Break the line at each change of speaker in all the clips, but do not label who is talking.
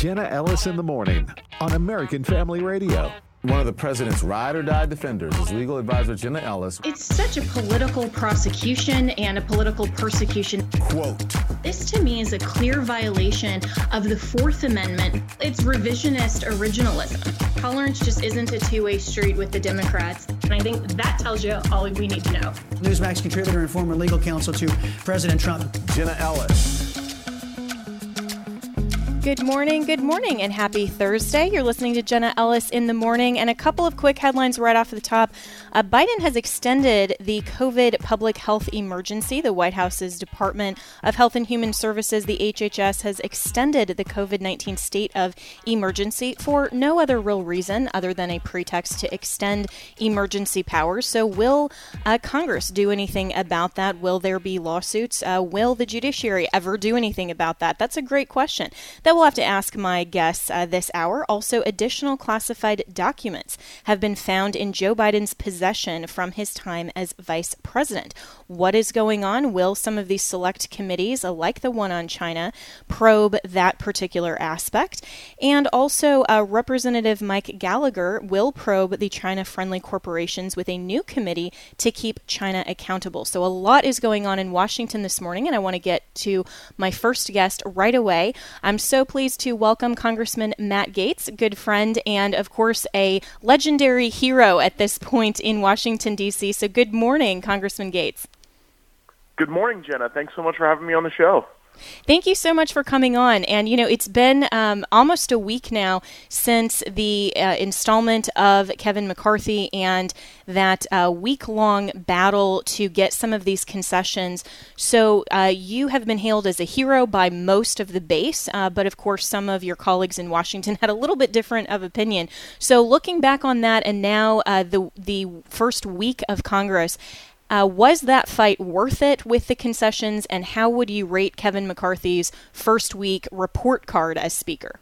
Jenna Ellis in the morning on American Family Radio.
One of the president's ride or die defenders is legal advisor Jenna Ellis.
It's such a political prosecution and a political persecution.
Quote
This to me is a clear violation of the Fourth Amendment. It's revisionist originalism. Tolerance just isn't a two way street with the Democrats. And I think that tells you all we need to know.
Newsmax contributor and former legal counsel to President Trump.
Jenna Ellis.
Good morning, good morning, and happy Thursday. You're listening to Jenna Ellis in the morning, and a couple of quick headlines right off the top. Uh, Biden has extended the COVID public health emergency. The White House's Department of Health and Human Services, the HHS, has extended the COVID 19 state of emergency for no other real reason other than a pretext to extend emergency powers. So, will uh, Congress do anything about that? Will there be lawsuits? Uh, will the judiciary ever do anything about that? That's a great question. That we'll have to ask my guests uh, this hour. Also, additional classified documents have been found in Joe Biden's possession from his time as vice president. What is going on? Will some of these select committees, uh, like the one on China, probe that particular aspect? And also, uh, Representative Mike Gallagher will probe the China friendly corporations with a new committee to keep China accountable. So, a lot is going on in Washington this morning, and I want to get to my first guest right away. I'm so pleased to welcome Congressman Matt Gaetz, good friend, and of course, a legendary hero at this point in Washington, D.C. So, good morning, Congressman Gaetz.
Good morning, Jenna. Thanks so much for having me on the show.
Thank you so much for coming on. And, you know, it's been um, almost a week now since the uh, installment of Kevin McCarthy and that uh, week long battle to get some of these concessions. So, uh, you have been hailed as a hero by most of the base, uh, but of course, some of your colleagues in Washington had a little bit different of opinion. So, looking back on that and now uh, the, the first week of Congress, uh, was that fight worth it with the concessions, and how would you rate Kevin McCarthy's first week report card as Speaker?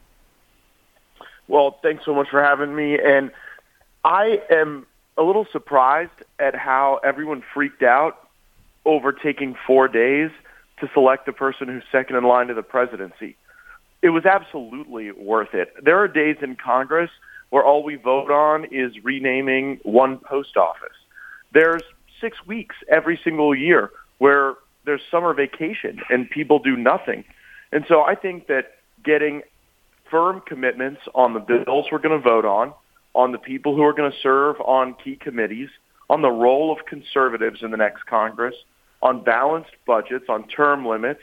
Well, thanks so much for having me. And I am a little surprised at how everyone freaked out over taking four days to select the person who's second in line to the presidency. It was absolutely worth it. There are days in Congress where all we vote on is renaming one post office. There's six weeks every single year where there's summer vacation and people do nothing. And so I think that getting firm commitments on the bills we're going to vote on, on the people who are going to serve on key committees, on the role of conservatives in the next Congress, on balanced budgets, on term limits,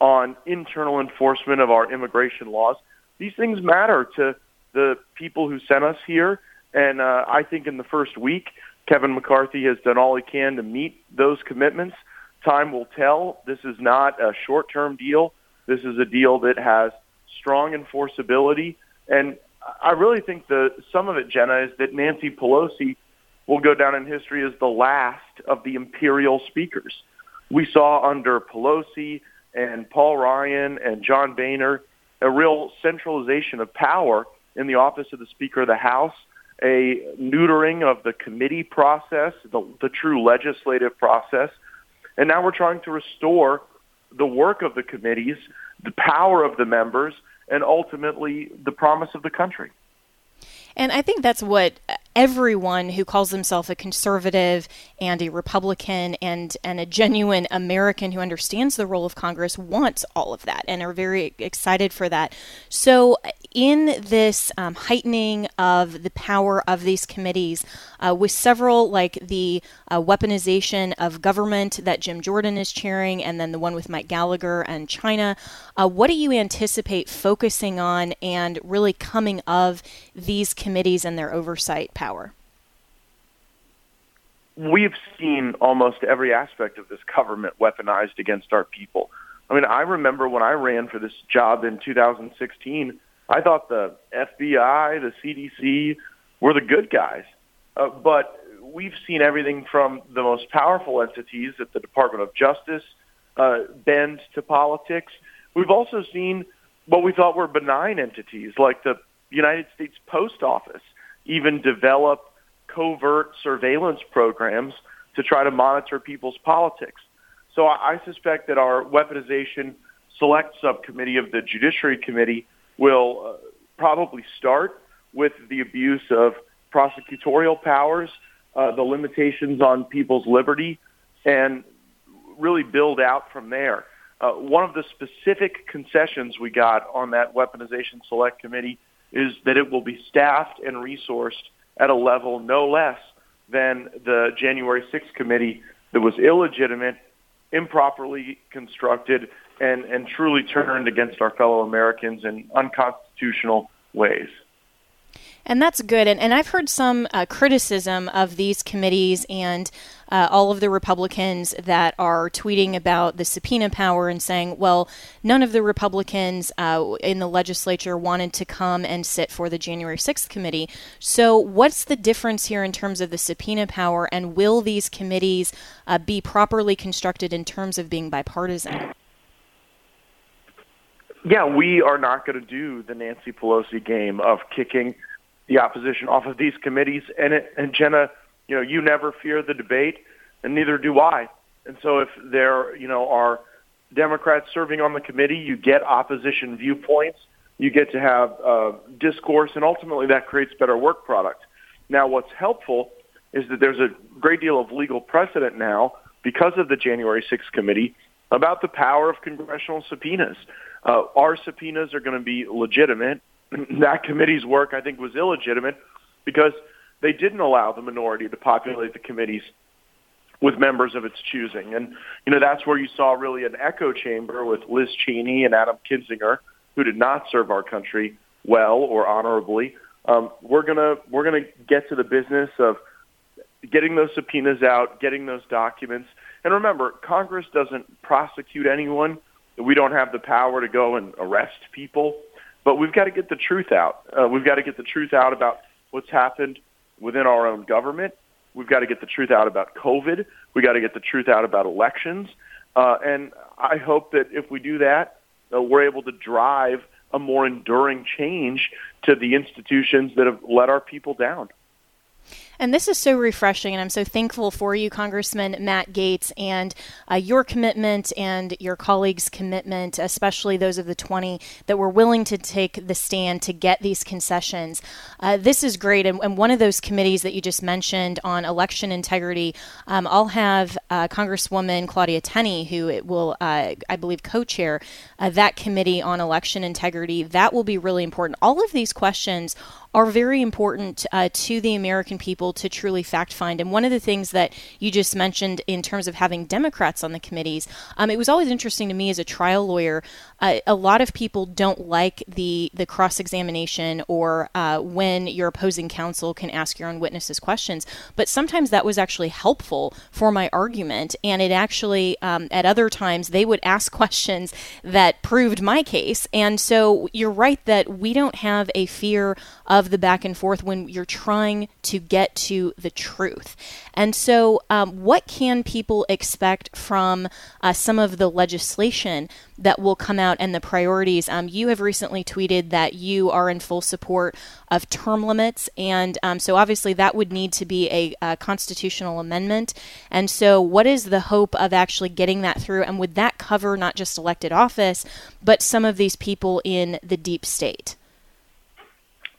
on internal enforcement of our immigration laws. These things matter to the people who sent us here. And uh, I think in the first week, Kevin McCarthy has done all he can to meet those commitments. Time will tell. This is not a short-term deal. This is a deal that has strong enforceability. And I really think the some of it, Jenna, is that Nancy Pelosi will go down in history as the last of the imperial speakers. We saw under Pelosi and Paul Ryan and John Boehner a real centralization of power in the office of the Speaker of the House a neutering of the committee process, the, the true legislative process. And now we're trying to restore the work of the committees, the power of the members, and ultimately the promise of the country.
And I think that's what everyone who calls himself a conservative and a Republican and, and a genuine American who understands the role of Congress wants all of that and are very excited for that. So, in this um, heightening of the power of these committees, uh, with several like the uh, weaponization of government that Jim Jordan is chairing, and then the one with Mike Gallagher and China, uh, what do you anticipate focusing on and really coming of these committees and their oversight
We've seen almost every aspect of this government weaponized against our people. I mean, I remember when I ran for this job in 2016, I thought the FBI, the CDC were the good guys. Uh, but we've seen everything from the most powerful entities at the Department of Justice uh, bend to politics. We've also seen what we thought were benign entities like the United States Post Office even develop covert surveillance programs to try to monitor people's politics. So I, I suspect that our weaponization select subcommittee of the Judiciary Committee will uh, probably start with the abuse of prosecutorial powers, uh, the limitations on people's liberty, and really build out from there. Uh, one of the specific concessions we got on that weaponization select committee is that it will be staffed and resourced at a level no less than the January 6th committee that was illegitimate, improperly constructed, and, and truly turned against our fellow Americans in unconstitutional ways.
And that's good. And, and I've heard some uh, criticism of these committees and uh, all of the Republicans that are tweeting about the subpoena power and saying, well, none of the Republicans uh, in the legislature wanted to come and sit for the January 6th committee. So, what's the difference here in terms of the subpoena power, and will these committees uh, be properly constructed in terms of being bipartisan?
Yeah, we are not going to do the Nancy Pelosi game of kicking the opposition off of these committees. And, it, and Jenna, you know, you never fear the debate, and neither do I. And so if there, you know, are Democrats serving on the committee, you get opposition viewpoints, you get to have uh, discourse, and ultimately that creates better work product. Now, what's helpful is that there's a great deal of legal precedent now because of the January 6th committee about the power of congressional subpoenas. Uh, our subpoenas are going to be legitimate that committee's work, I think, was illegitimate because they didn't allow the minority to populate the committees with members of its choosing. And, you know, that's where you saw really an echo chamber with Liz Cheney and Adam Kinzinger, who did not serve our country well or honorably. Um, we're gonna we're gonna get to the business of getting those subpoenas out, getting those documents. And remember, Congress doesn't prosecute anyone. We don't have the power to go and arrest people. But we've got to get the truth out. Uh, we've got to get the truth out about what's happened within our own government. We've got to get the truth out about COVID. We've got to get the truth out about elections. Uh, and I hope that if we do that, uh, we're able to drive a more enduring change to the institutions that have let our people down.
And this is so refreshing, and I'm so thankful for you, Congressman Matt Gaetz, and uh, your commitment and your colleagues' commitment, especially those of the 20 that were willing to take the stand to get these concessions. Uh, this is great, and, and, one of those committees that you just mentioned on election integrity, um, I'll have uh, Congresswoman Claudia Tenney, who will, uh, I believe, co-chair uh, that committee on election integrity. That will be really important. All of these questions are very important uh, to the American people to truly fact find. And one of the things that you just mentioned in terms of having Democrats on the committees, um, it was always interesting to me as a trial lawyer. Uh, a lot of people don't like the the cross examination or uh, when your opposing counsel can ask your own witnesses questions. But sometimes that was actually helpful for my argument, and it actually um, at other times they would ask questions that proved my case. And so you're right that we don't have a fear of the back and forth when you're trying to get to the truth. And so, um, what can people expect from uh, some of the legislation that will come out and the priorities? Um, you have recently tweeted that you are in full support of term limits, and um, so obviously that would need to be a, a constitutional amendment. And so, what is the hope of actually getting that through? And would that cover not just elected office, but some of these people in the deep state?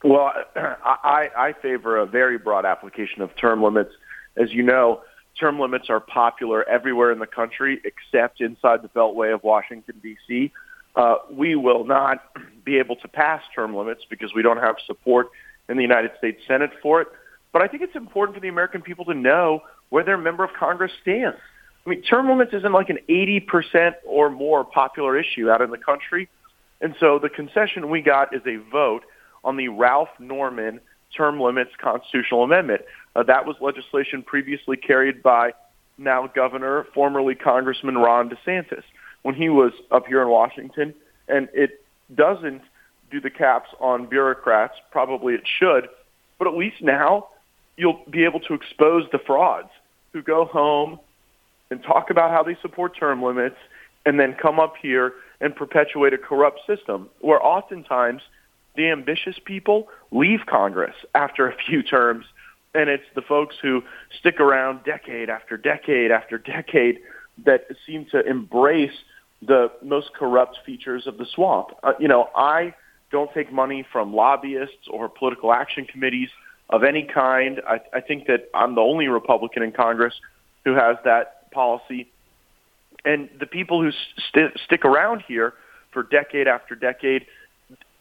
Well, I, I favor a very broad application of term limits. As you know, term limits are popular everywhere in the country except inside the Beltway of Washington, D.C. Uh, we will not be able to pass term limits because we don't have support in the United States Senate for it. But I think it's important for the American people to know where their member of Congress stands. I mean, term limits isn't like an 80% or more popular issue out in the country. And so the concession we got is a vote on the Ralph Norman term limits constitutional amendment. Uh, that was legislation previously carried by now Governor, formerly Congressman Ron DeSantis, when he was up here in Washington. And it doesn't do the caps on bureaucrats. Probably it should. But at least now you'll be able to expose the frauds who go home and talk about how they support term limits and then come up here and perpetuate a corrupt system where oftentimes – the ambitious people leave Congress after a few terms, and it's the folks who stick around decade after decade after decade that seem to embrace the most corrupt features of the swamp. Uh, you know, I don't take money from lobbyists or political action committees of any kind. I, I think that I'm the only Republican in Congress who has that policy. And the people who st- stick around here for decade after decade,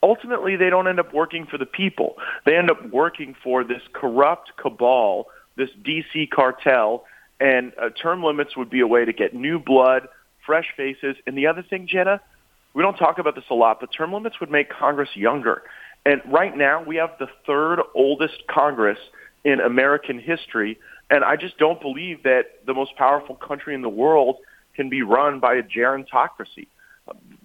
ultimately they don't end up working for the people. They end up working for this corrupt cabal, this DC cartel, and uh, term limits would be a way to get new blood, fresh faces. And the other thing, Jenna, we don't talk about this a lot, but term limits would make Congress younger. And right now, we have the third oldest Congress in American history. And I just don't believe that the most powerful country in the world can be run by a gerontocracy,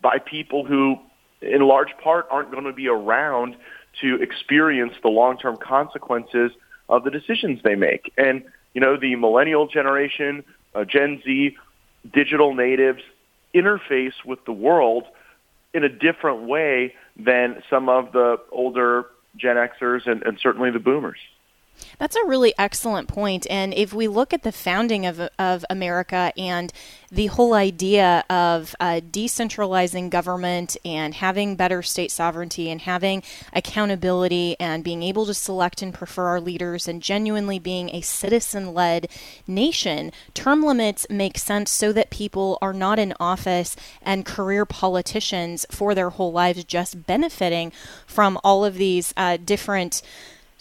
by people who, in large part, aren't going to be around to experience the long-term consequences of the decisions they make. And you know, the millennial generation, uh, Gen Z, digital natives interface with the world in a different way than some of the older Gen Xers and, and certainly the boomers.
That's a really excellent point. And if we look at the founding of, of America and the whole idea of uh, decentralizing government and having better state sovereignty and having accountability and being able to select and prefer our leaders and genuinely being a citizen led nation, term limits make sense so that people are not in office and career politicians for their whole lives just benefiting from all of these uh, different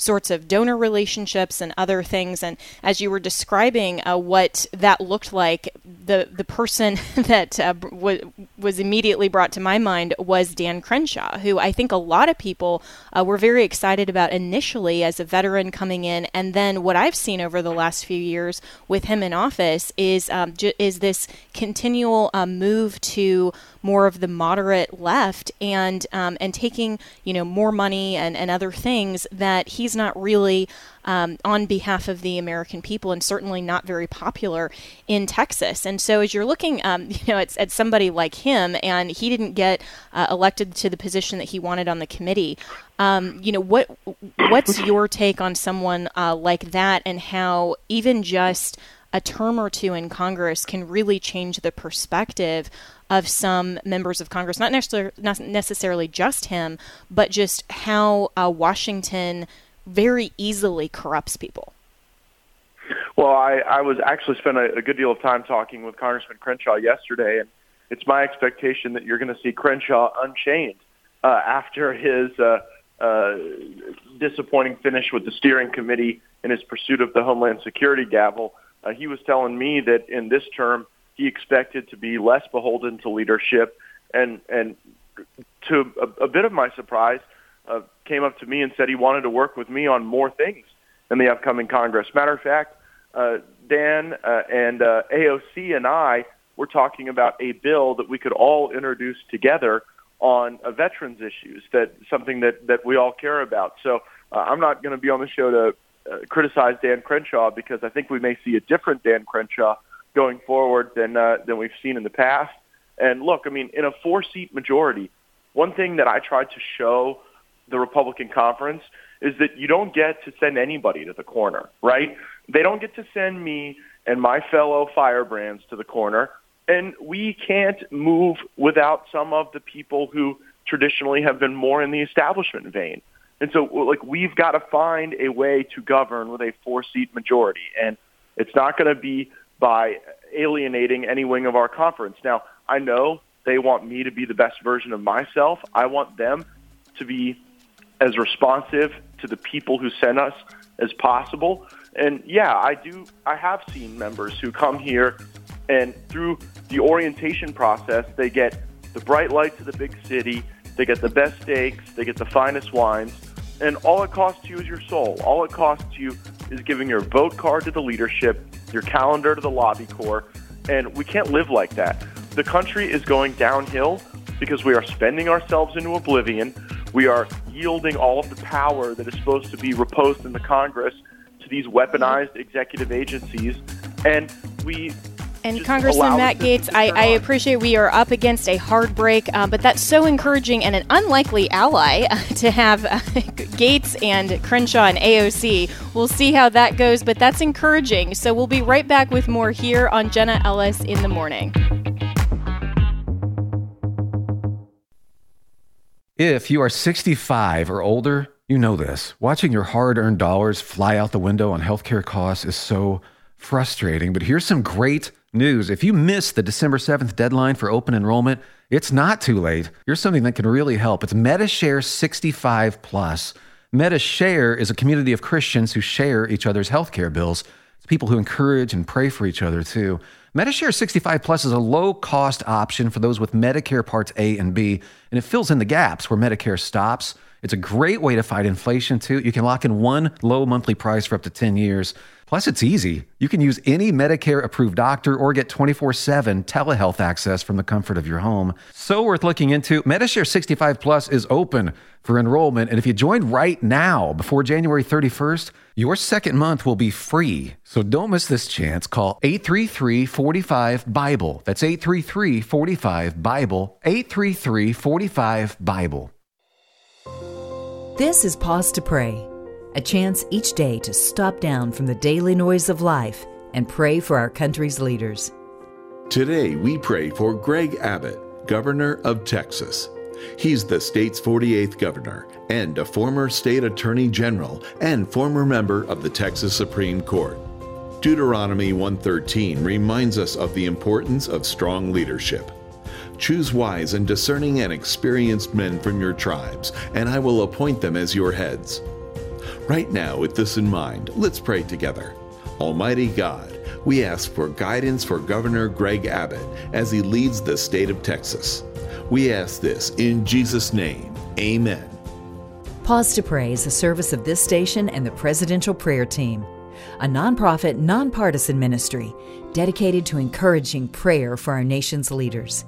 sorts of donor relationships and other things. And as you were describing uh, what that looked like, the the person that uh, w- was immediately brought to my mind was Dan Crenshaw, who I think a lot of people uh, were very excited about initially as a veteran coming in, and then what I've seen over the last few years with him in office is um, j- is this continual uh, move to more of the moderate left and um, and taking you know more money and, and other things that he's not really um, on behalf of the American people and certainly not very popular in Texas. And so as you're looking um, you know at, at, somebody like him and he didn't get uh, elected to the position that he wanted on the committee. Um, you know what what's your take on someone uh, like that and how even just a term or two in Congress can really change the perspective of some members of Congress, not necessarily, not necessarily just him, but just how uh, Washington very easily corrupts people.
Well, I, I was actually spent a, a good deal of time talking with Congressman Crenshaw yesterday, and it's my expectation that you're going to see Crenshaw unchained uh, after his uh, uh, disappointing finish with the steering committee in his pursuit of the Homeland Security gavel. Uh, he was telling me that in this term he expected to be less beholden to leadership, and and to a, a bit of my surprise, uh, came up to me and said he wanted to work with me on more things in the upcoming Congress. Matter of fact, uh, Dan uh, and uh, AOC and I were talking about a bill that we could all introduce together on uh, veterans issues. That something that that we all care about. So uh, I'm not going to be on the show to uh, criticize Dan Crenshaw because I think we may see a different Dan Crenshaw going forward than uh, than we've seen in the past. And look, I mean, in a four-seat majority, one thing that I tried to show the Republican conference is that you don't get to send anybody to the corner, right? They don't get to send me and my fellow firebrands to the corner, and we can't move without some of the people who traditionally have been more in the establishment vein. And so, like, we've got to find a way to govern with a four-seat majority, and it's not going to be by alienating any wing of our conference. Now, I know they want me to be the best version of myself. I want them to be as responsive to the people who sent us as possible. And yeah, I do. I have seen members who come here and through the orientation process, they get the bright lights of the big city, they get the best steaks, they get the finest wines, and all it costs you is your soul. All it costs you is giving your vote card to the leadership, your calendar to the lobby corps, and we can't live like that. The country is going downhill because we are spending ourselves into oblivion. We are yielding all of the power that is supposed to be reposed in the Congress to these weaponized executive agencies, and we
and Congressman Matt Gaetz, I, I, appreciate we are up against a hard break, uh, but that's so encouraging and an unlikely ally uh, to have uh, Gaetz and Crenshaw and AOC. We'll see how that goes, but that's encouraging. So we'll be right back with more here on Jenna Ellis in the morning.
If you are 65 or older, you know this. Watching your hard earned dollars fly out the window on healthcare costs is so frustrating. But here's some great news. If you missed the December 7th deadline for open enrollment, it's not too late. Here's something that can really help. It's MediShare 65 Plus. MediShare is a community of Christians who share each other's healthcare bills. It's people who encourage and pray for each other too. MediShare 65 Plus is a low cost option for those with Medicare Parts A and B, and it fills in the gaps where Medicare stops. It's a great way to fight inflation too. You can lock in one low monthly price for up to 10 years. Plus, it's easy. You can use any Medicare approved doctor or get 24 7 telehealth access from the comfort of your home. So worth looking into. MediShare 65 Plus is open for enrollment. And if you join right now before January 31st, your second month will be free. So don't miss this chance. Call 833 45 Bible. That's 833 45 Bible. 833 45 Bible.
This is Pause to Pray a chance each day to stop down from the daily noise of life and pray for our country's leaders.
Today, we pray for Greg Abbott, Governor of Texas. He's the state's 48th governor and a former state attorney general and former member of the Texas Supreme Court. Deuteronomy 113 reminds us of the importance of strong leadership. Choose wise and discerning and experienced men from your tribes, and I will appoint them as your heads. Right now, with this in mind, let's pray together. Almighty God, we ask for guidance for Governor Greg Abbott as he leads the state of Texas. We ask this in Jesus' name. Amen.
Pause to Pray is a service of this station and the Presidential Prayer Team, a nonprofit, nonpartisan ministry dedicated to encouraging prayer for our nation's leaders.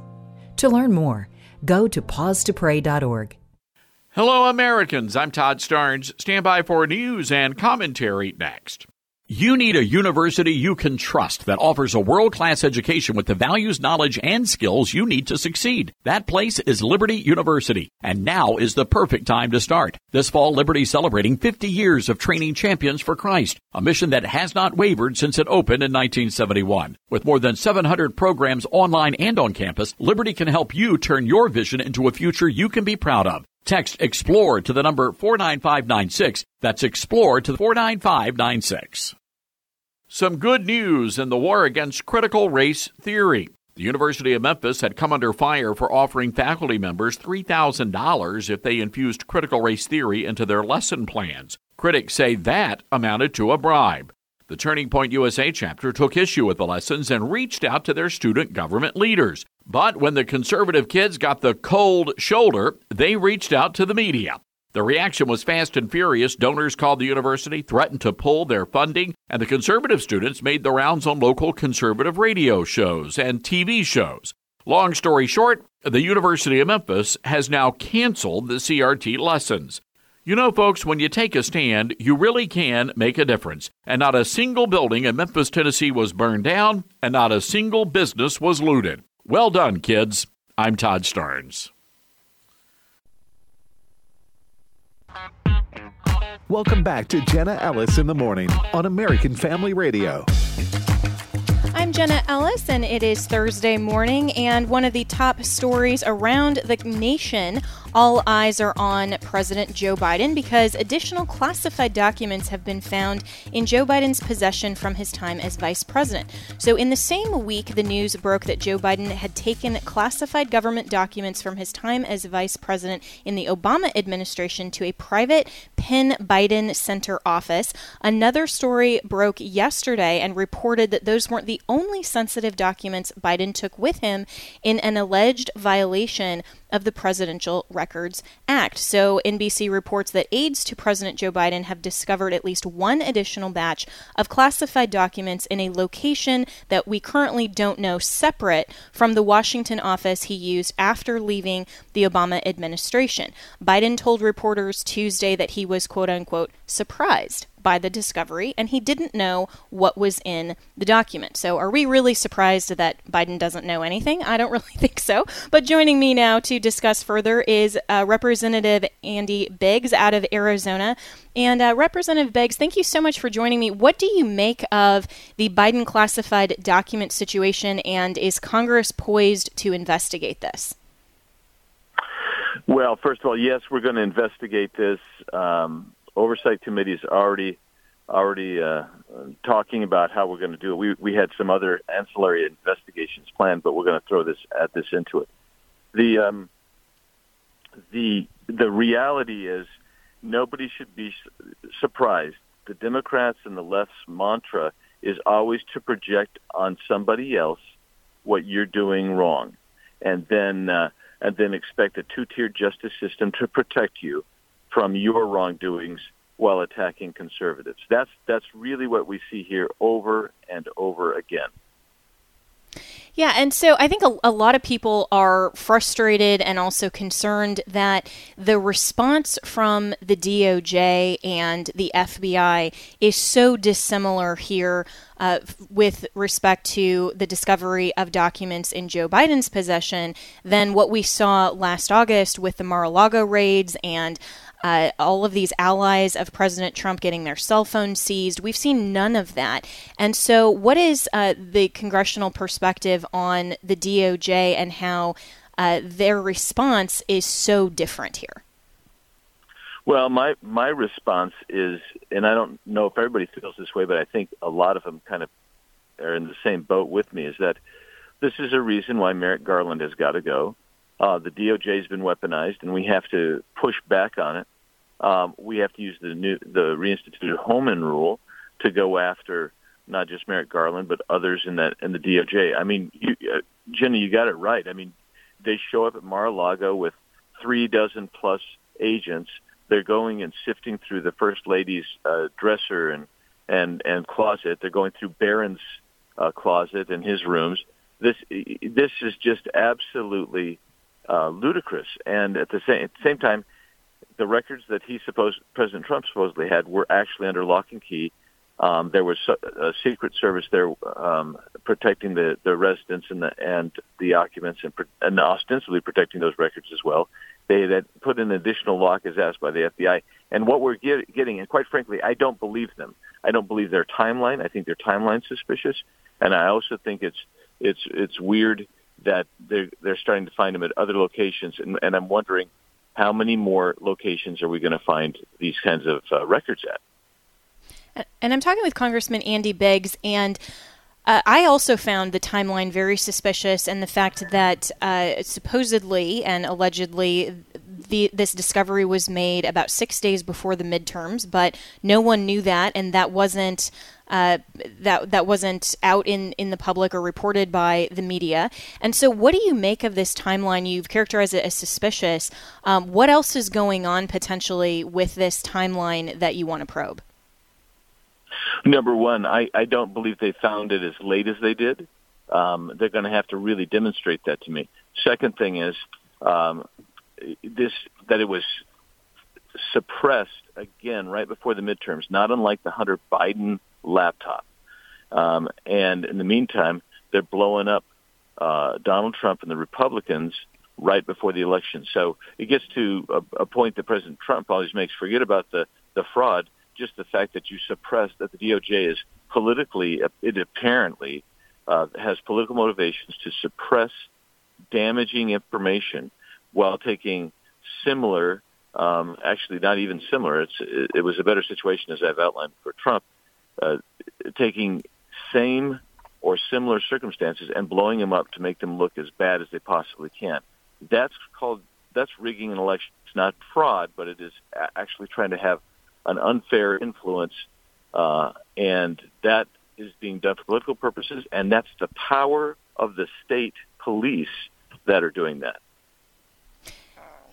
To learn more, go to pausetopray.org.
Hello, Americans. I'm Todd Starnes. Stand by for news and commentary next. You need a university you can trust that offers a world class education with the values, knowledge, and skills you need to succeed. That place is Liberty University, and now is the perfect time to start. This fall, Liberty celebrating 50 years of training champions for Christ, a mission that has not wavered since it opened in 1971. With more than 700 programs online and on campus, Liberty can help you turn your vision into a future you can be proud of. Text EXPLORE to the number 49596. That's EXPLORE to the 49596. Some good news in the war against critical race theory. The University of Memphis had come under fire for offering faculty members $3,000 if they infused critical race theory into their lesson plans. Critics say that amounted to a bribe. The Turning Point USA chapter took issue with the lessons and reached out to their student government leaders. But when the conservative kids got the cold shoulder, they reached out to the media. The reaction was fast and furious. Donors called the university, threatened to pull their funding, and the conservative students made the rounds on local conservative radio shows and TV shows. Long story short, the University of Memphis has now canceled the CRT lessons. You know, folks, when you take a stand, you really can make a difference. And not a single building in Memphis, Tennessee was burned down, and not a single business was looted. Well done, kids. I'm Todd Starnes.
Welcome back to Jenna Ellis in the Morning on American Family Radio.
I'm Jenna Ellis, and it is Thursday morning. And one of the top stories around the nation all eyes are on President Joe Biden because additional classified documents have been found in Joe Biden's possession from his time as vice president. So, in the same week, the news broke that Joe Biden had taken classified government documents from his time as vice president in the Obama administration to a private Penn Biden Center office. Another story broke yesterday and reported that those weren't the only sensitive documents Biden took with him in an alleged violation of the Presidential Records Act. So NBC reports that aides to President Joe Biden have discovered at least one additional batch of classified documents in a location that we currently don't know separate from the Washington office he used after leaving the Obama administration. Biden told reporters Tuesday that he was quote unquote surprised by the discovery, and he didn't know what was in the document. So, are we really surprised that Biden doesn't know anything? I don't really think so. But joining me now to discuss further is uh, Representative Andy Biggs out of Arizona. And uh, Representative Biggs, thank you so much for joining me. What do you make of the Biden classified document situation, and is Congress poised to investigate this?
Well,
first of all, yes, we're going to investigate this. Um, oversight committee is already already uh, talking about how we're going to do it. We we had some other ancillary investigations planned, but we're going to throw this at this into it. The um, the the reality is nobody should be surprised. The Democrats and the left's mantra is always to project on somebody else what you're doing wrong, and then uh, and then expect a two-tier justice system to protect you from your wrongdoings while attacking conservatives. That's that's really what we see here over and over again.
Yeah, and so I think a, a, lot of people are frustrated and also concerned that the response from the DOJ and the FBI is so dissimilar here uh, with respect to the discovery of documents in Joe Biden's possession than what we saw last August with the Mar a Lago raids and uh, all of these allies of President Trump getting their cell phones seized. We've seen none of that. And so, what is uh, the congressional perspective on the DOJ and how uh, their response is so different here?
Well, my my response is, and I don't know if everybody feels this way, but I think a lot of them kind of are in the same boat with me. Is that this is a reason why Merrick Garland has got to go. Uh, the DOJ has been weaponized, and we have to push back on it um, we have to use the new the reinstituted Holman rule to go after not just Merrick Garland but others in that in the DOJ. I mean, you, uh, Jenny, you got it right. I mean, they show up at Mar-a-Lago with three dozen plus agents. They're going and sifting through the first lady's uh, dresser and and and closet. They're going through Barron's uh, closet and his rooms. This this is just absolutely uh, ludicrous. And at the same at the same time, the records that he supposed President Trump supposedly had were actually under lock and key. Um, there was a secret service there um, protecting the, the residents and the and the occupants and, and ostensibly protecting those records as well. They had put an additional lock as asked by the FBI. And what we're get, getting, and quite frankly, I don't believe them. I don't believe their timeline. I think their timeline's suspicious, and I also think it's it's it's weird that they're they're starting to find them at other locations. And, and I'm wondering how many more locations are we going to find these kinds of uh, records
at? And I'm talking with Congressman Andy Biggs, and uh, I also found the timeline very suspicious, and the fact that uh, supposedly and allegedly the, this discovery was made about six days before the midterms, but no one knew that, and that wasn't uh, that that wasn't out in, in the public or reported by the media. And so, what do you make of this timeline? You've characterized it as suspicious. Um, what else is going on potentially with this timeline that you want to probe?
Number one, I, I don't believe they found it as late as they did. Um, they're going to have to really demonstrate that to me. Second thing is um, this that it was suppressed again right before the midterms, not unlike the Hunter Biden laptop. Um, and in the meantime, they're blowing up uh, Donald Trump and the Republicans right before the election. So it gets to a, a point that President Trump always makes. Forget about the the fraud, just the fact that you suppress that the DOJ is politically, it apparently uh, has political motivations to suppress damaging information while taking similar, um, actually not even similar. It's it, it was a better situation as I've outlined for Trump uh, taking same or similar circumstances and blowing them up to make them look as bad as they possibly can. That's called that's rigging an election. It's not fraud, but it is actually trying to have an unfair influence, uh, and that is being done for political purposes. And that's the power of the state police that are doing that.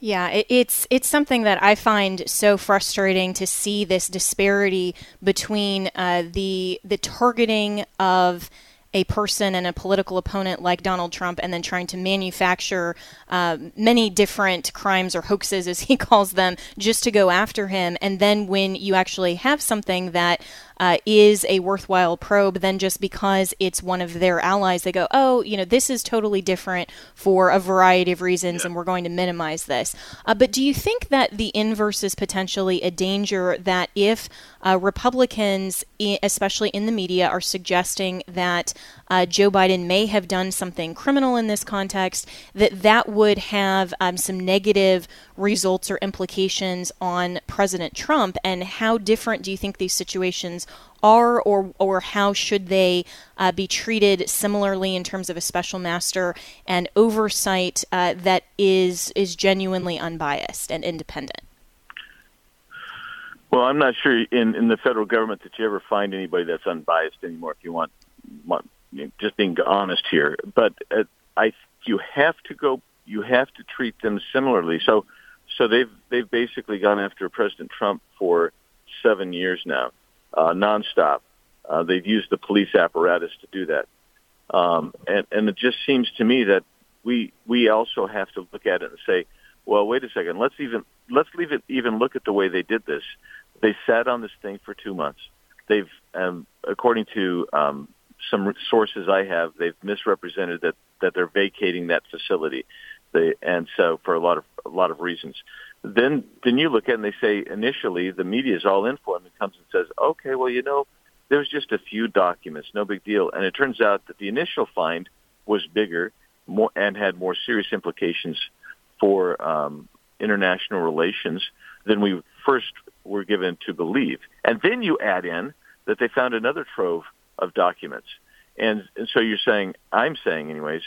Yeah, it's it's something that I find so frustrating to see this disparity between uh, the the targeting of a person and a political opponent like Donald Trump, and then trying to manufacture uh, many different crimes or hoaxes, as he calls them, just to go after him. And then when you actually have something that uh, is a worthwhile probe than just because it's one of their allies. They go, oh, you know, this is totally different for a variety of reasons, and we're going to minimize this. Uh, but do you think that the inverse is potentially a danger that if uh, Republicans, especially in the media, are suggesting that uh, Joe Biden may have done something criminal in this context, that that would have um, some negative results or implications on President Trump? And how different do you think these situations are, or or how should they uh, be treated similarly in terms of a special master and oversight uh, that is is genuinely unbiased and independent?
Well, I'm not sure in in the federal government that you ever find anybody that's unbiased anymore. If you want, want just being honest here, but uh, I you have to go. You have to treat them similarly. So, so they've they've basically gone after President Trump for seven years now, uh, nonstop. Uh, they've used the police apparatus to do that, um, and and it just seems to me that we we also have to look at it and say, well, wait a second. Let's even let's leave it even look at the way they did this. They sat on this thing for two months. They've, um, according to um, some sources I have, they've misrepresented that that they're vacating that facility. They, and so for a lot of a lot of reasons. Then then you look at it and they say initially the media is all in for him and comes and says, okay, well you know there was just a few documents, no big deal. And it turns out that the initial find was bigger, more and had more serious implications for um, international relations than we first were given to believe. And then you add in that they found another trove of documents. And, and so you're saying, I'm saying anyways,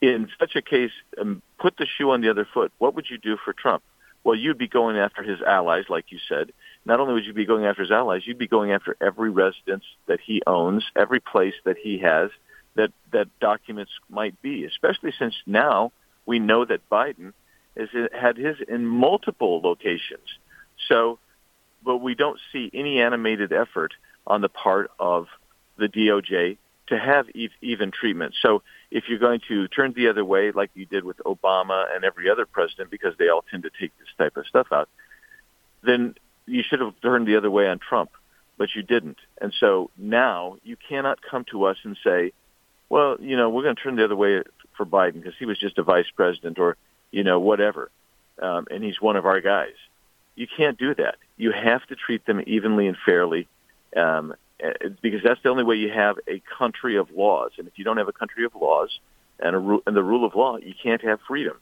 in such a case, um, put the shoe on the other foot. What would you do for Trump? Well, you'd be going after his allies, like you said. Not only would you be going after his allies, you'd be going after every residence that he owns, every place that he has that, that documents might be, especially since now we know that Biden has had his in multiple locations. So but we don't see any animated effort on the part of the DOJ to have even treatment. So if you're going to turn the other way, like you did with Obama and every other president, because they all tend to take this type of stuff out, then you should have turned the other way on Trump, but you didn't. And so now you cannot come to us and say, well, you know, we're going to turn the other way for Biden because he was just a vice president or, you know, whatever. Um, and he's one of our guys. You can't do that. You have to treat them evenly and fairly, um, because that's the only way you have a country of laws. And if you don't have a country of laws and, a, and the rule of law, you can't have freedom.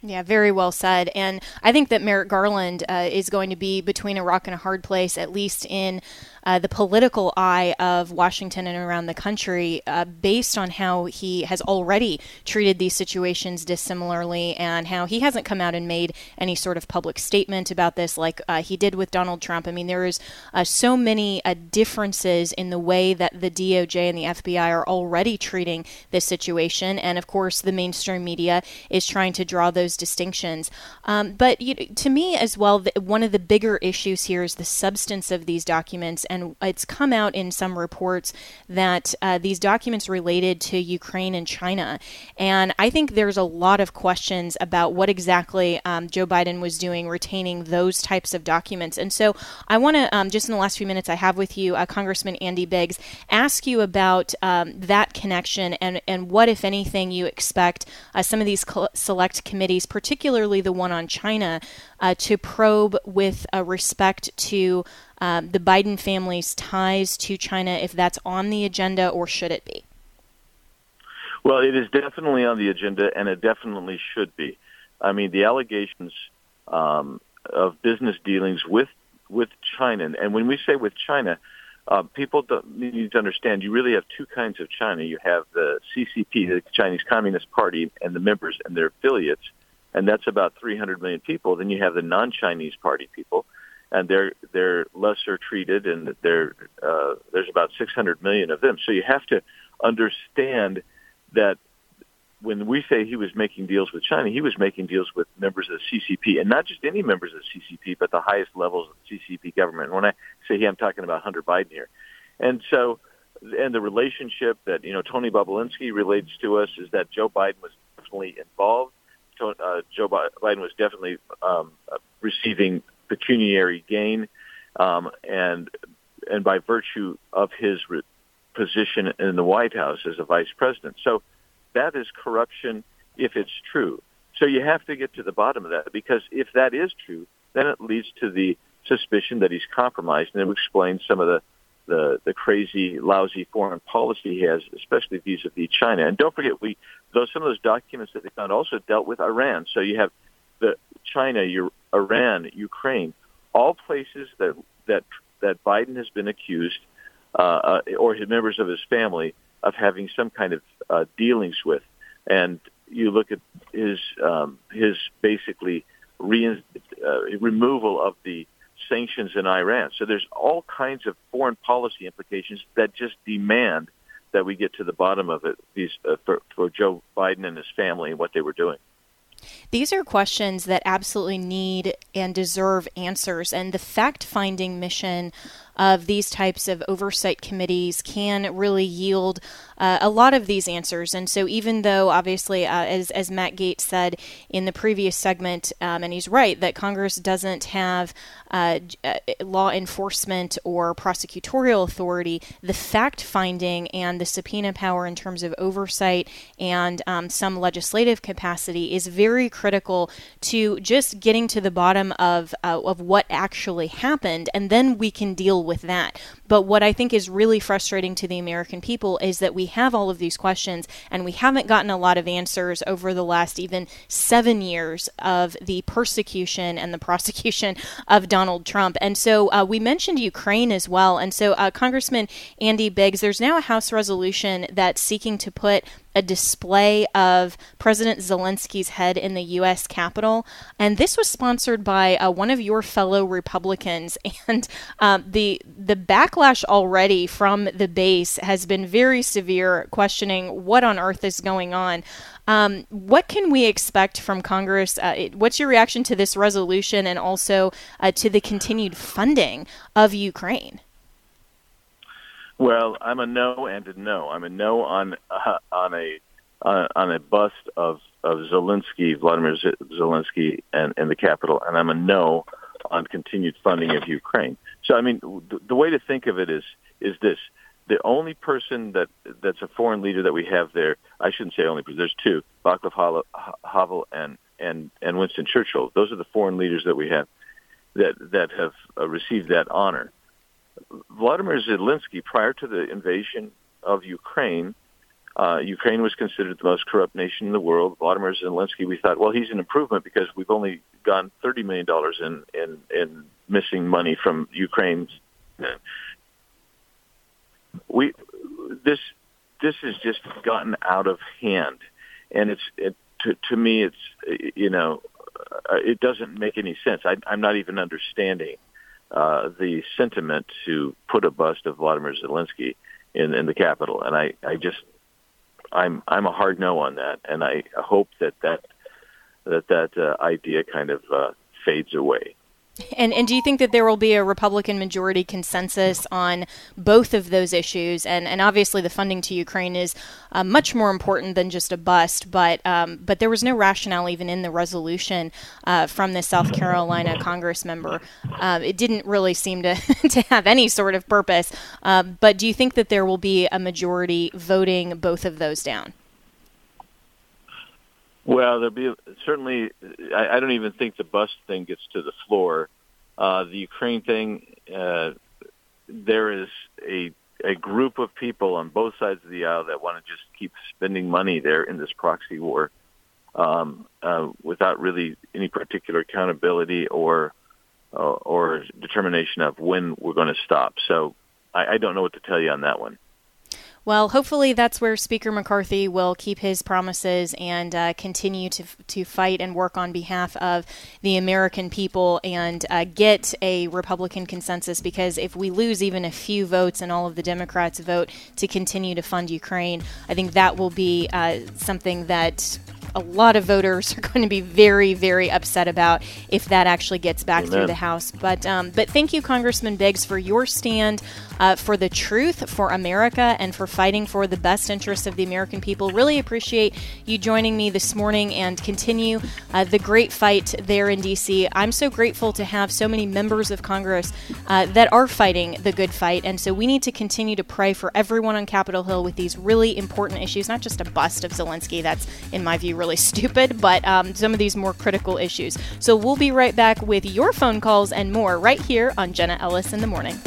Yeah, very well said. And I think that Merrick Garland uh, is going to be between a rock and a hard place, at least in uh, the political eye of Washington and around the country, uh, based on how he has already treated these situations dissimilarly and how he hasn't come out and made any sort of public statement about this like uh, he did with Donald Trump. I mean, there is uh, so many uh, differences in the way that the DOJ and the FBI are already treating this situation. And of course, the mainstream media is trying to draw those distinctions. Um, but you to me, as well, the, one of the bigger issues here is the substance of these documents and it's come out in some reports that uh, these documents related to Ukraine and China. And I think there's a lot of questions about what exactly um, Joe Biden was doing retaining those types of documents. And so I want to, um, just in the last few minutes I have with you, uh, Congressman Andy Biggs, ask you about um, that connection and, and what, if anything, you expect uh, some of these select committees, particularly the one on China, uh, to probe with respect to um, the Biden family's ties to China, if that's on the agenda or should it be?
Well, it is definitely on the agenda, and it definitely should be. I mean, the allegations um, of business dealings with with China, and when we say with China, uh, people need to understand you really have two kinds of China. You have the CCP, the Chinese Communist Party, and the members and their affiliates, and that's about 300 million people. Then you have the non-Chinese Party people, and they're they're lesser treated, and they're uh, there's about 600 million of them. So you have to understand that when we say he was making deals with China, he was making deals with members of the CCP, and not just any members of the CCP, but the highest levels of the CCP government. When I say he, I'm talking about Hunter Biden here, and so and the relationship that you know Tony Bobulinski relates to us is that Joe Biden was definitely involved. Uh, Joe Biden was definitely um, receiving pecuniary gain, um, and and by virtue of his re- position in the White House as a vice president. So that is corruption if it's true. So you have to get to the bottom of that because if that is true, then it leads to the suspicion that he's compromised, and it explains some of the the, the crazy, lousy foreign policy he has, especially vis-a-vis China. And don't forget, we those some of those documents that they found also dealt with Iran. So you have the China, your, Iran, Ukraine, all places that that that Biden has been accused, uh, uh, or his members of his family, of having some kind of uh, dealings with. And you look at his um, his basically re- uh, removal of the sanctions in Iran. So there's all kinds of foreign policy implications that just demand that we get to the bottom of it these, uh, for, for Joe Biden and his family and what they were doing.
These are questions that absolutely need and deserve answers. And the fact finding mission of these types of oversight committees can really yield uh, a lot of these answers. And so, even though obviously, uh, as, as Matt Gaetz said in the previous segment, um, and he's right, that Congress doesn't have uh, uh law enforcement or prosecutorial authority, the fact finding and the subpoena power in terms of oversight and um, some legislative capacity is very critical to just getting to the bottom of, uh, of what actually happened. And then we can deal with that. But what I think is really frustrating to the American people is that we have all of these questions and we haven't gotten a lot of answers over the last even seven years of the persecution and the prosecution of Donald Trump. And so uh, we mentioned Ukraine as well. And so, uh, Congressman Andy Biggs, there's now a House resolution that's seeking to put a display of President Zelensky's head in the U.S. Capitol. And this was sponsored by uh, one of your fellow Republicans. And um, the, the backlash already from the base has been very severe, questioning what on earth is going on. Um, what can we expect from Congress? Uh, what's your reaction to this resolution and also uh, to the continued funding of Ukraine?
Well, I'm a no and a no. I'm a no on uh, on a uh, on a bust of of Zelensky, Vladimir Zelensky, and in the capital, and I'm a no on continued funding of Ukraine. So, I mean, the, the way to think of it is is this: the only person that that's a foreign leader that we have there, I shouldn't say only, because there's two: Václav Havel and and and Winston Churchill. Those are the foreign leaders that we have that that have uh, received that honor. Vladimir Zelensky, prior to the invasion of Ukraine, uh, Ukraine was considered the most corrupt nation in the world. Vladimir Zelensky, we thought, well, he's an improvement because we've only gone thirty million dollars in, in in missing money from Ukraine. We this this has just gotten out of hand, and it's it, to to me, it's you know, uh, it doesn't make any sense. I, I'm not even understanding uh, the sentiment to put a bust of Vladimir Zelensky in, in the capital, and I, I just, I'm, I'm a hard no on that, and I hope that that that that uh, idea kind of uh, fades away.
And and do you think that there will be a Republican majority consensus on both of those issues? And and obviously the funding to Ukraine is uh, much more important than just a bust. But um, but there was no rationale even in the resolution uh, from the South Carolina Congress member. Uh, it didn't really seem to to have any sort of purpose. Um, but do you think that there will be a majority voting both of those down?
Well, there'll be certainly. I, I don't even think the bus thing gets to the floor. Uh, the Ukraine thing, uh, there is a a group of people on both sides of the aisle that want to just keep spending money there in this proxy war um, uh, without really any particular accountability or uh, or determination of when we're going to stop. So I, I don't know what to tell you on that one.
Well, hopefully that's where Speaker McCarthy will keep his promises and uh, continue to to fight and work on behalf of the American people and uh, get a Republican consensus. Because if we lose even a few votes and all of the Democrats vote to continue to fund Ukraine, I think that will be uh, something that a lot of voters are going to be very, very upset about if that actually gets back
Amen.
through the House. But um, but thank you, Congressman Biggs, for your stand uh, for the truth, for America, and for fighting for the best interests of the American people. Really appreciate you joining me this morning and continue uh, the great fight there in D.C. I'm so grateful to have so many members of Congress uh, that are fighting the good fight, and so we need to continue to pray for everyone on Capitol Hill with these really important issues, not just a bust of Zelensky. That's, in my view, really stupid, but um, some of these more critical issues. So we'll be right back with your phone calls and more right here on Jenna Ellis in the Morning.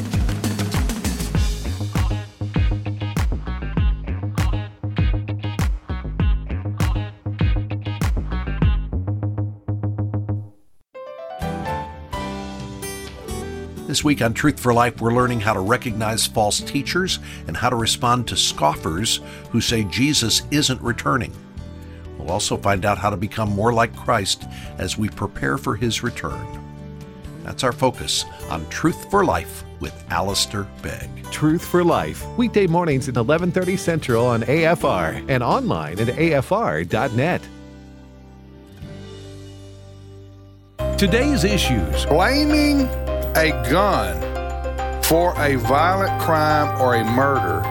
This week on Truth for Life, we're learning how to recognize false teachers and how to respond to scoffers who say Jesus isn't returning. We'll also find out how to become more like Christ as we prepare for his return. That's our focus on Truth for Life with Alistair Begg.
Truth for Life, weekday mornings at 11:30 Central on AFR and online at afr.net.
Today's issues. Blaming a gun for a violent crime or a murder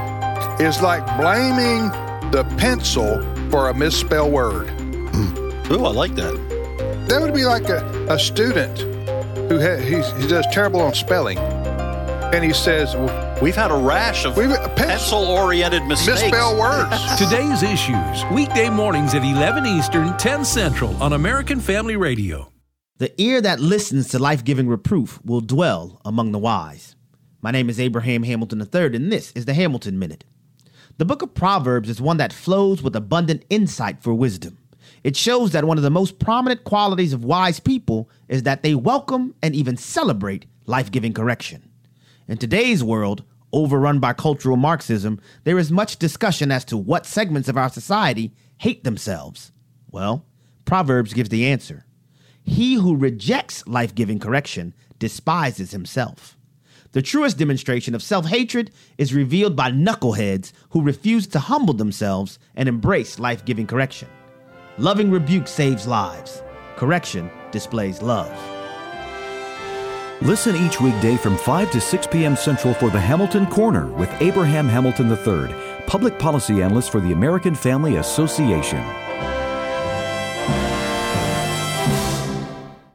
is like blaming the pencil for a misspelled word. Hmm.
Ooh, I like that.
That would be like a, a student who ha- he's, he does terrible on spelling. And he says, well,
We've had a rash of pencil oriented mistakes.
misspelled words.
Today's issues, weekday mornings at 11 Eastern, 10 Central on American Family Radio.
The ear that listens to life giving reproof will dwell among the wise. My name is Abraham Hamilton III, and this is the Hamilton Minute. The book of Proverbs is one that flows with abundant insight for wisdom. It shows that one of the most prominent qualities of wise people is that they welcome and even celebrate life giving correction. In today's world, overrun by cultural Marxism, there is much discussion as to what segments of our society hate themselves. Well, Proverbs gives the answer. He who rejects life giving correction despises himself. The truest demonstration of self hatred is revealed by knuckleheads who refuse to humble themselves and embrace life giving correction. Loving rebuke saves lives, correction displays love.
Listen each weekday from 5 to 6 p.m. Central for the Hamilton Corner with Abraham Hamilton III, public policy analyst for the American Family Association.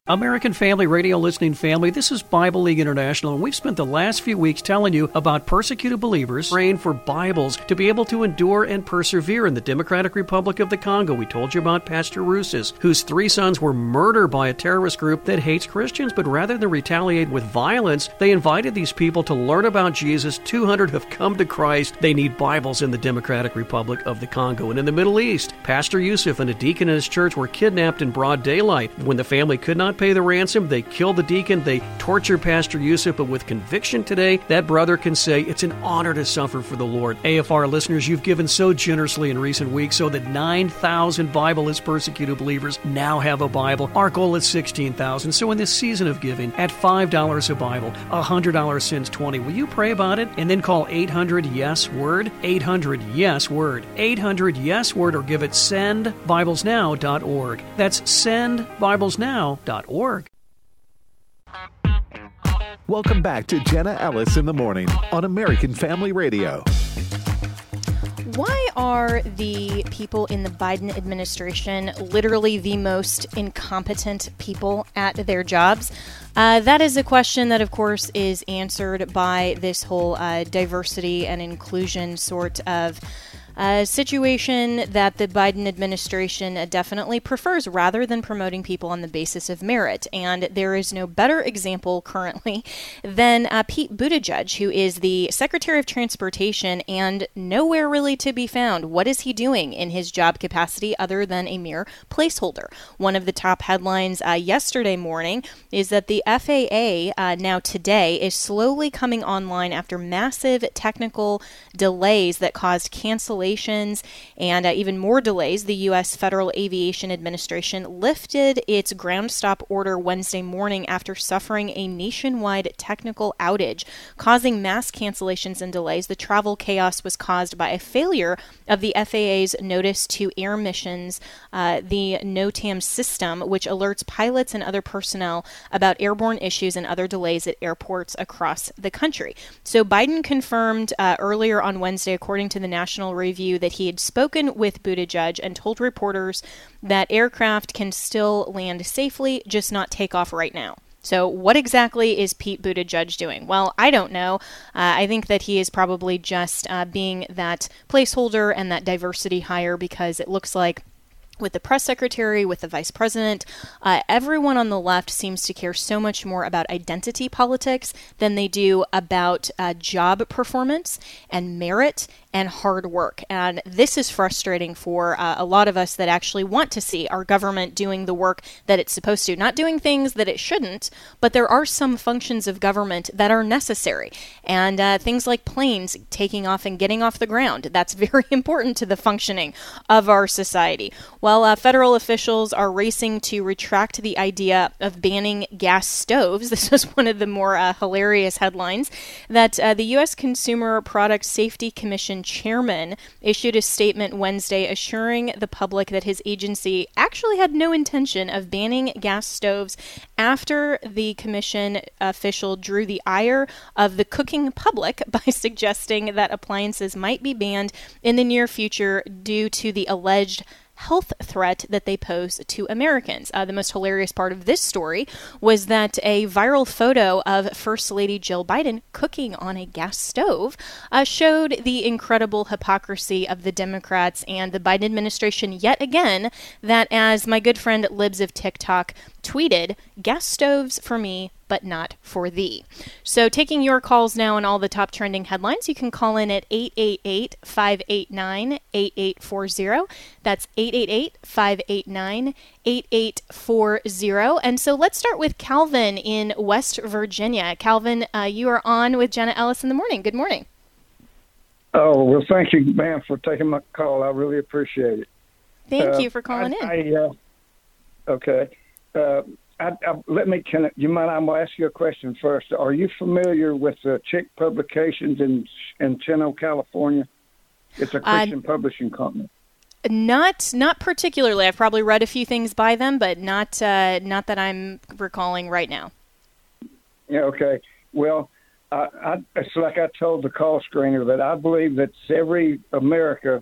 American Family Radio listening family, this is Bible League International, and we've spent the last few weeks telling you about persecuted believers praying for Bibles to be able to endure and persevere in the Democratic Republic of the Congo. We told you about Pastor Rousas, whose three sons were murdered by a terrorist group that hates Christians, but rather than retaliate with violence, they invited these people to learn about Jesus. 200 have come to Christ. They need Bibles in the Democratic Republic of the Congo. And in the Middle East, Pastor Yusuf and a deacon in his church were kidnapped in broad daylight. When the family could not pay the ransom. They kill the deacon. They torture Pastor Yusuf. But with conviction today, that brother can say, It's an honor to suffer for the Lord. AFR listeners, you've given so generously in recent weeks so that 9,000 Bibleless persecuted believers now have a Bible. Our goal is 16,000. So in this season of giving, at $5 a Bible, $100 since 20, will you pray about it and then call 800 Yes Word? 800 Yes Word. 800 Yes Word or give it sendbiblesnow.org. That's sendbiblesnow.org.
Welcome back to Jenna Ellis in the Morning on American Family Radio.
Why are the people in the Biden administration literally the most incompetent people at their jobs? Uh, that is a question that, of course, is answered by this whole uh, diversity and inclusion sort of a situation that the Biden administration definitely prefers rather than promoting people on the basis of merit. And there is no better example currently than uh, Pete Buttigieg, who is the Secretary of Transportation and nowhere really to be found. What is he doing in his job capacity other than a mere placeholder? One of the top headlines uh, yesterday morning is that the FAA uh, now today is slowly coming online after massive technical delays that caused cancellation cancellations and uh, even more delays, the U.S. Federal Aviation Administration lifted its ground stop order Wednesday morning after suffering a nationwide technical outage, causing mass cancellations and delays. The travel chaos was caused by a failure of the FAA's notice to air missions, uh, the NOTAM system, which alerts pilots and other personnel about airborne issues and other delays at airports across the country. So Biden confirmed uh, earlier on Wednesday, according to the National Review, that he had spoken with Buttigieg and told reporters that aircraft can still land safely, just not take off right now. So, what exactly is Pete Buttigieg doing? Well, I don't know. Uh, I think that he is probably just uh, being that placeholder and that diversity hire because it looks like with the press secretary, with the vice president, uh, everyone on the left seems to care so much more about identity politics than they do about uh, job performance and merit and hard work. And this is frustrating for uh, a lot of us that actually want to see our government doing the work that it's supposed to, not doing things that it shouldn't, but there are some functions of government that are necessary. And uh, things like planes taking off and getting off the ground, that's very important to the functioning of our society. Well, uh, federal officials are racing to retract the idea of banning gas stoves. This was one of the more uh, hilarious headlines that uh, the U.S. Consumer Product Safety Commission chairman issued a statement Wednesday assuring the public that his agency actually had no intention of banning gas stoves after the commission official drew the ire of the cooking public by suggesting that appliances might be banned in the near future due to the alleged health threat that they pose to Americans. Uh, the most hilarious part of this story was that a viral photo of First Lady Jill Biden cooking on a gas stove uh, showed the incredible hypocrisy of the Democrats and the Biden administration yet again. That, as my good friend Libs of TikTok tweeted, gas stoves for me, but not for thee. So, taking your calls now on all the top trending headlines, you can call in at 888 589 8840. That's 888 589 8840. And so, let's start with Calvin in West Virginia. Calvin, uh, you are on with Jenna Ellis in the morning. Good morning.
Oh, well, thank you, ma'am, for taking my call. I really appreciate it.
Thank uh, you for calling
I,
in.
I, uh, okay. Uh, I, I, let me. Can you mind? I'm gonna ask you a question first. Are you familiar with the Chick Publications in in Chino, California? It's a Christian uh, publishing company.
Not not particularly. I've probably read a few things by them, but not uh, not that I'm recalling right now.
Yeah. Okay. Well, I, I, it's like I told the call screener that I believe that every America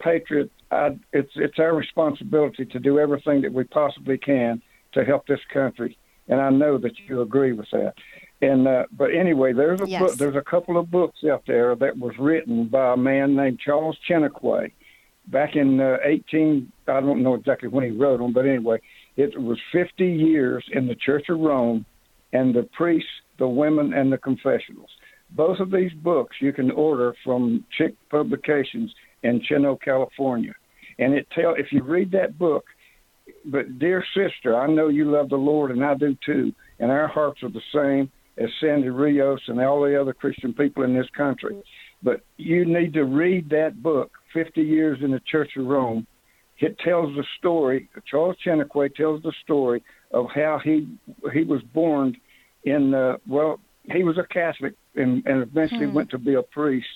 patriot. I, it's it's our responsibility to do everything that we possibly can to help this country, and I know that you agree with that. And uh, but anyway, there's a yes. book, there's a couple of books out there that was written by a man named Charles Chiniquy back in uh, 18. I don't know exactly when he wrote them, but anyway, it was 50 years in the Church of Rome, and the priests, the women, and the confessionals. Both of these books you can order from Chick Publications in Chino, California, and it tell if you read that book, but dear sister, I know you love the Lord, and I do too. And our hearts are the same as Sandy Rios and all the other Christian people in this country. But you need to read that book, 50 Years in the Church of Rome. It tells the story. Charles Chiniquy tells the story of how he he was born in uh, well, he was a Catholic and, and eventually hmm. went to be a priest.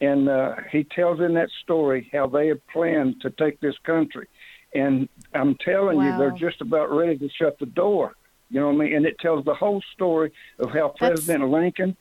And uh, he tells in that story how they had planned to take this country and I'm telling wow. you, they're just about ready to shut the door. You know what I mean? And it tells the whole story of how President Lincoln.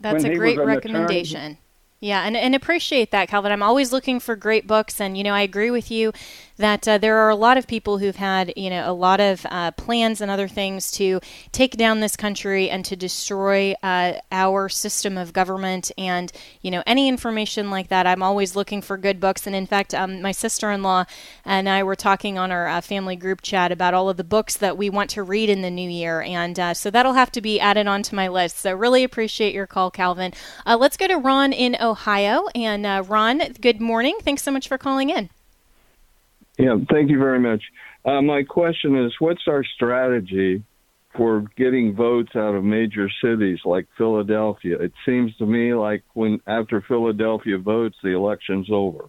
That's a great recommendation. Attorney, yeah, and, and appreciate that, Calvin. I'm always looking for great books, and you know I agree with you that uh, there are a lot of people who've had you know a lot of uh, plans and other things to take down this country and to destroy uh, our system of government, and you know any information like that. I'm always looking for good books, and in fact, um, my sister-in-law and I were talking on our uh, family group chat about all of the books that we want to read in the new year, and uh, so that'll have to be added onto my list. So really appreciate your call, Calvin. Uh, let's go to Ron in. Ohio. And Ron, good morning. Thanks so much for calling in.
Yeah, thank you very much. Uh, my question is what's our strategy for getting votes out of major cities like Philadelphia. It seems to me like when after Philadelphia votes, the election's over.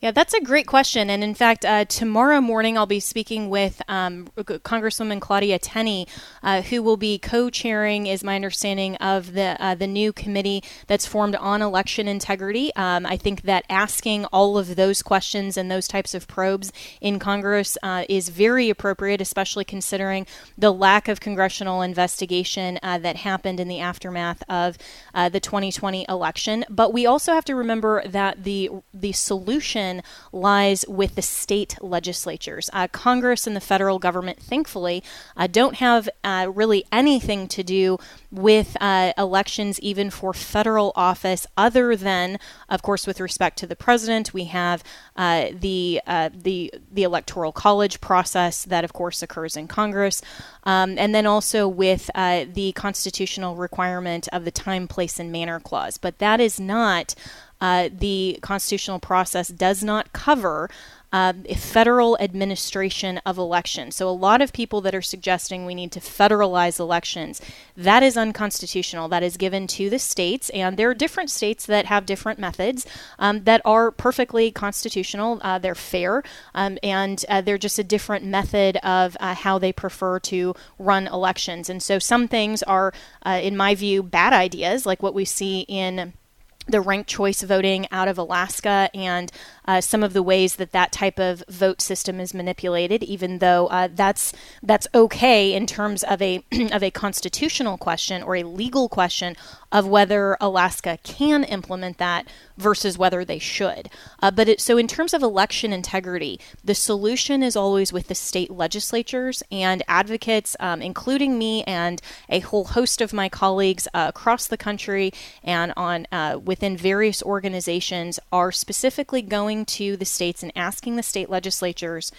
Yeah, that's a great question. And in fact, uh, tomorrow morning I'll be speaking with um, Congresswoman Claudia Tenney, uh, who will be co-chairing, is my understanding, of the uh, the new committee that's formed on election integrity. Um, I think that asking all of those questions and those types of probes in Congress uh, is very appropriate, especially considering the lack of congressional investigation uh, that happened in the aftermath of uh, the 2020 election. But we also have to remember that the the solution lies with the state legislatures. Uh, Congress and the federal government, thankfully, uh, don't have uh, really anything to do with uh, elections, even for federal office, other than, of course, with respect to the president. We have uh, the uh, the the electoral college process that, of course, occurs in Congress, um, and then also with the constitutional requirement of the time, place, and manner clause. But that is not uh, the constitutional process does not cover uh, federal administration of elections. So, a lot of people that are suggesting we need to federalize elections, that is unconstitutional. That is given to the states, and there are different states that have different methods um, that are perfectly constitutional. Uh, they're fair, um, and uh, they're just a different method of uh, how they prefer to run elections. And so, some things are, uh, in my view, bad ideas, like what we see in the ranked choice voting out of Alaska and uh, some of the ways that that type of vote system is manipulated, even though uh, that's that's okay in terms of a of a constitutional question or a legal question of whether Alaska can implement that versus whether they should. Uh, but it, so in terms of election integrity, the solution is always with the state legislatures and advocates, um, including me and a whole host of my colleagues uh, across the country and on uh, within various organizations, are specifically going going to the states and asking the state legislatures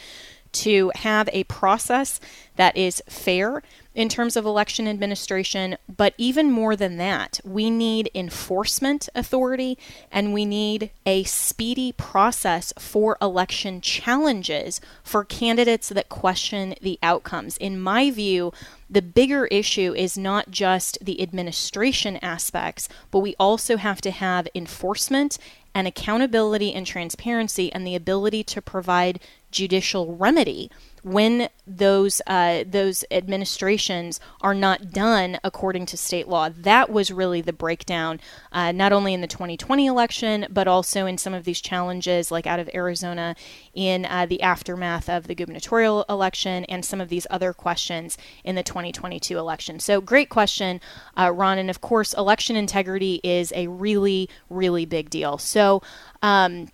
to have a process that is fair in terms of election administration. But even more than that, we need enforcement authority and we need a speedy process for election challenges for candidates that question the outcomes. In my view, the bigger issue is not just the administration aspects, but we also have to have enforcement and accountability and transparency and the ability to provide judicial remedy when those uh, those administrations are not done according to state law. That was really the breakdown, uh, not only in the 2020 election, but also in some of these challenges, like out of Arizona, in uh, the aftermath of the gubernatorial election, and some of these other questions in the 2022 election. So, great question, uh, Ron. And of course, election integrity is a really, really big deal. So. Um,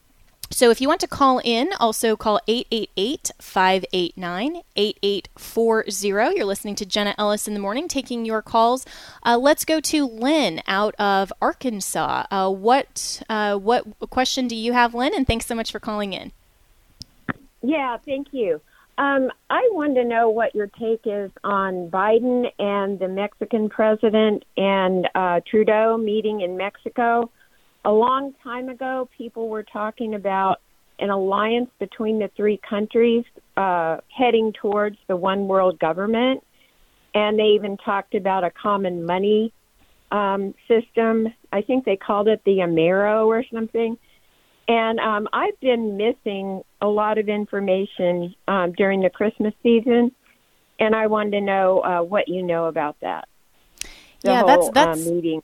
so if you want to call in, also call 888-589-8840. You're listening to Jenna Ellis in the morning, taking your calls. Uh, let's go to Lynn out of Arkansas. Uh, what uh, what question do you have, Lynn? And thanks so much for calling in.
Yeah, thank you. Um, I wanted to know what your take is on Biden and the Mexican president and uh, Trudeau meeting in Mexico a long time ago, people were talking about an alliance between the three countries uh, heading towards the one world government. And they even talked about a common money um, system. I think they called it the Amero or something. And um, I've been missing a lot of information um, during the Christmas season, and I wanted to know uh, what you know about that. The
yeah,
whole,
that's that's
uh, meeting.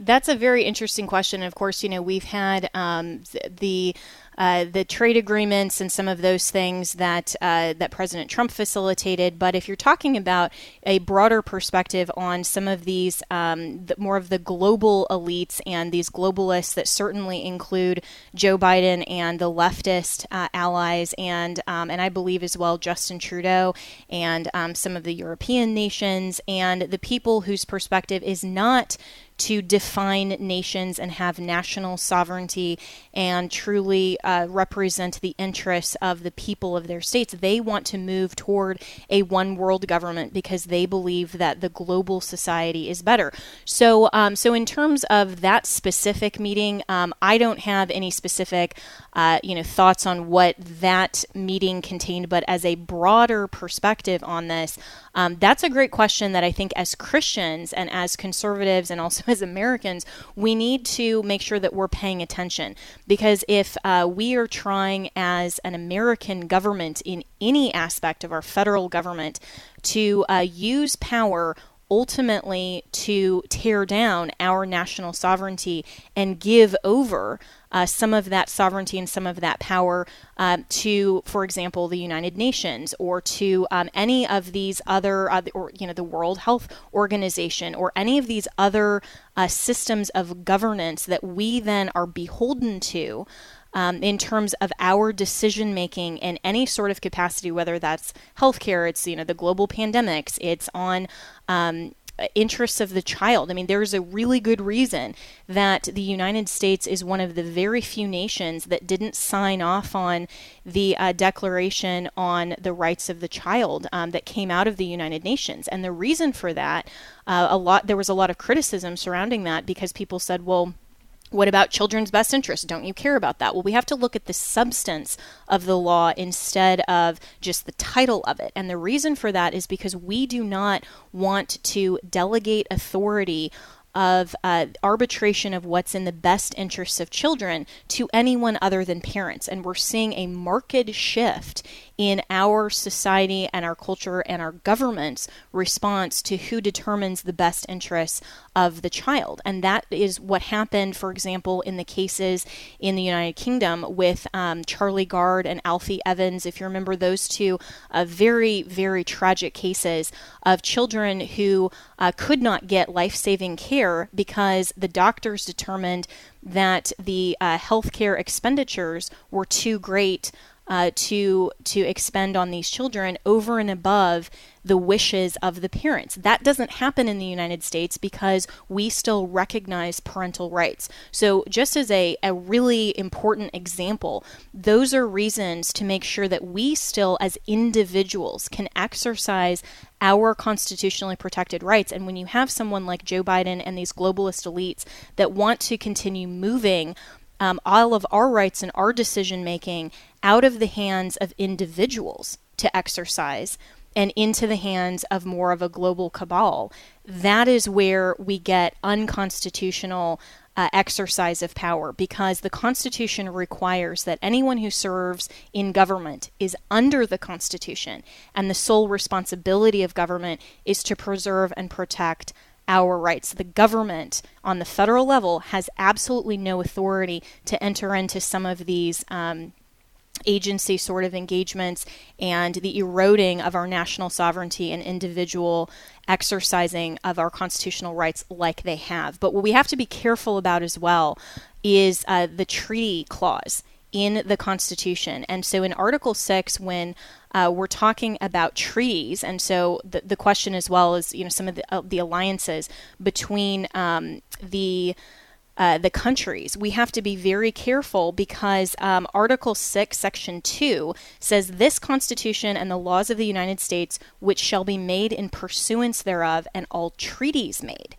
That's a very interesting question. Of course, you know we've had um, the uh, the trade agreements and some of those things that uh, that President Trump facilitated. But if you're talking about a broader perspective on some of these um, the, more of the global elites and these globalists that certainly include Joe Biden and the leftist uh, allies, and um, and I believe as well Justin Trudeau and um, some of the European nations and the people whose perspective is not to define nations and have national sovereignty and truly uh, represent the interests of the people of their states. They want to move toward a one world government because they believe that the global society is better. So, um, so in terms of that specific meeting, um, I don't have any specific, uh, you know, thoughts on what that meeting contained. But as a broader perspective on this, um, that's a great question that I think as Christians and as conservatives and also as Americans, we need to make sure that we're paying attention. Because if uh, we are trying as an American government in any aspect of our federal government to uh, use power ultimately to tear down our national sovereignty and give over uh, some of that sovereignty and some of that power uh, to, for example, the United Nations or to um, any of these other, uh, or you know, the World Health Organization or any of these other uh, systems of governance that we then are beholden to. Um, in terms of our decision making in any sort of capacity, whether that's healthcare, it's you know the global pandemics, it's on um, interests of the child. I mean, there's a really good reason that the United States is one of the very few nations that didn't sign off on the uh, Declaration on the Rights of the Child um, that came out of the United Nations. And the reason for that, uh, a lot there was a lot of criticism surrounding that because people said, well what about children's best interests? Don't you care about that? Well, we have to look at the substance of the law instead of just the title of it. And the reason for that is because we do not want to delegate authority of uh, arbitration of what's in the best interests of children to anyone other than parents. And we're seeing a marked shift in our society and our culture and our government's response to who determines the best interests of the child. And that is what happened, for example, in the cases in the United Kingdom with um, Charlie Gard and Alfie Evans. If you remember those two uh, very, very tragic cases of children who uh, could not get life saving care because the doctors determined that the uh, healthcare expenditures were too great uh, to to expend on these children over and above the wishes of the parents. That doesn't happen in the United States because we still recognize parental rights. So, just as a, a really important example, those are reasons to make sure that we still, as individuals, can exercise our constitutionally protected rights. And when you have someone like Joe Biden and these globalist elites that want to continue moving um, all of our rights and our decision making out of the hands of individuals to exercise and into the hands of more of a global cabal, that is where we get unconstitutional uh, exercise of power because the Constitution requires that anyone who serves in government is under the Constitution, and the sole responsibility of government is to preserve and protect our rights. The government on the federal level has absolutely no authority to enter into some of these um, agency sort of engagements and the eroding of our national sovereignty and individual exercising of our constitutional rights like they have. But what we have to be careful about as well is uh, the treaty clause in the Constitution. And so in Article 6, when uh, we're talking about treaties, and so the, the question as well is, you know, some of the, uh, the alliances between um, the uh, the countries. We have to be very careful because um, Article 6, Section 2 says this Constitution and the laws of the United States, which shall be made in pursuance thereof, and all treaties made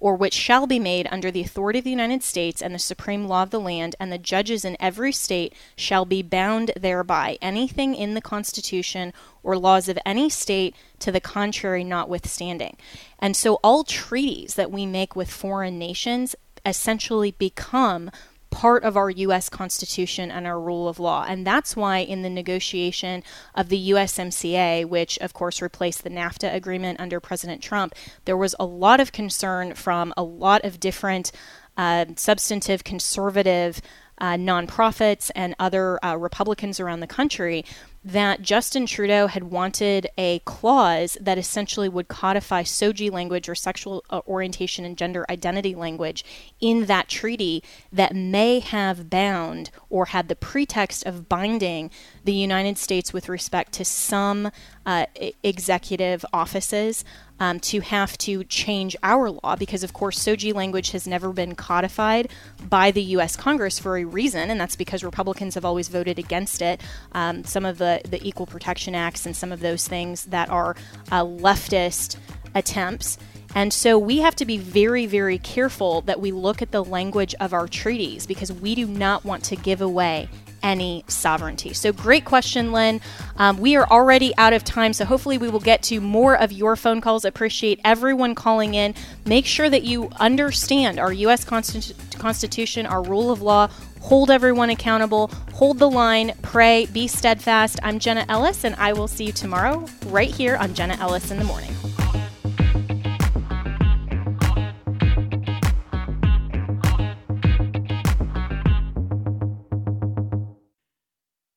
or which shall be made under the authority of the United States and the supreme law of the land, and the judges in every state shall be bound thereby. Anything in the Constitution or laws of any state to the contrary notwithstanding. And so all treaties that we make with foreign nations essentially become part of our U.S. Constitution and our rule of law. And that's why, in the negotiation of the USMCA, which of course replaced the NAFTA agreement under President Trump, there was a lot of concern from a lot of different uh, substantive conservative uh, nonprofits and other uh, Republicans around the country that Justin Trudeau had wanted a clause that essentially would codify SOGI language or sexual uh, orientation and gender identity language in that treaty that may have bound or had the pretext of binding the United States with respect to some uh, executive offices um, to have to change our law because, of course, SOGI language has never been codified by the U.S. Congress for a reason, and that's because Republicans have always voted against it. Um, some of the, the Equal Protection Acts and some of those things that are uh, leftist attempts. And so we have to be very, very careful that we look at the language of our treaties because we do not want to give away any sovereignty? So, great question, Lynn. Um, we are already out of time, so hopefully, we will get to more of your phone calls. Appreciate everyone calling in. Make sure that you understand our U.S. Constitu- Constitution, our rule of law. Hold everyone accountable, hold the line, pray, be steadfast. I'm Jenna Ellis, and I will see you tomorrow right here on Jenna Ellis in the Morning.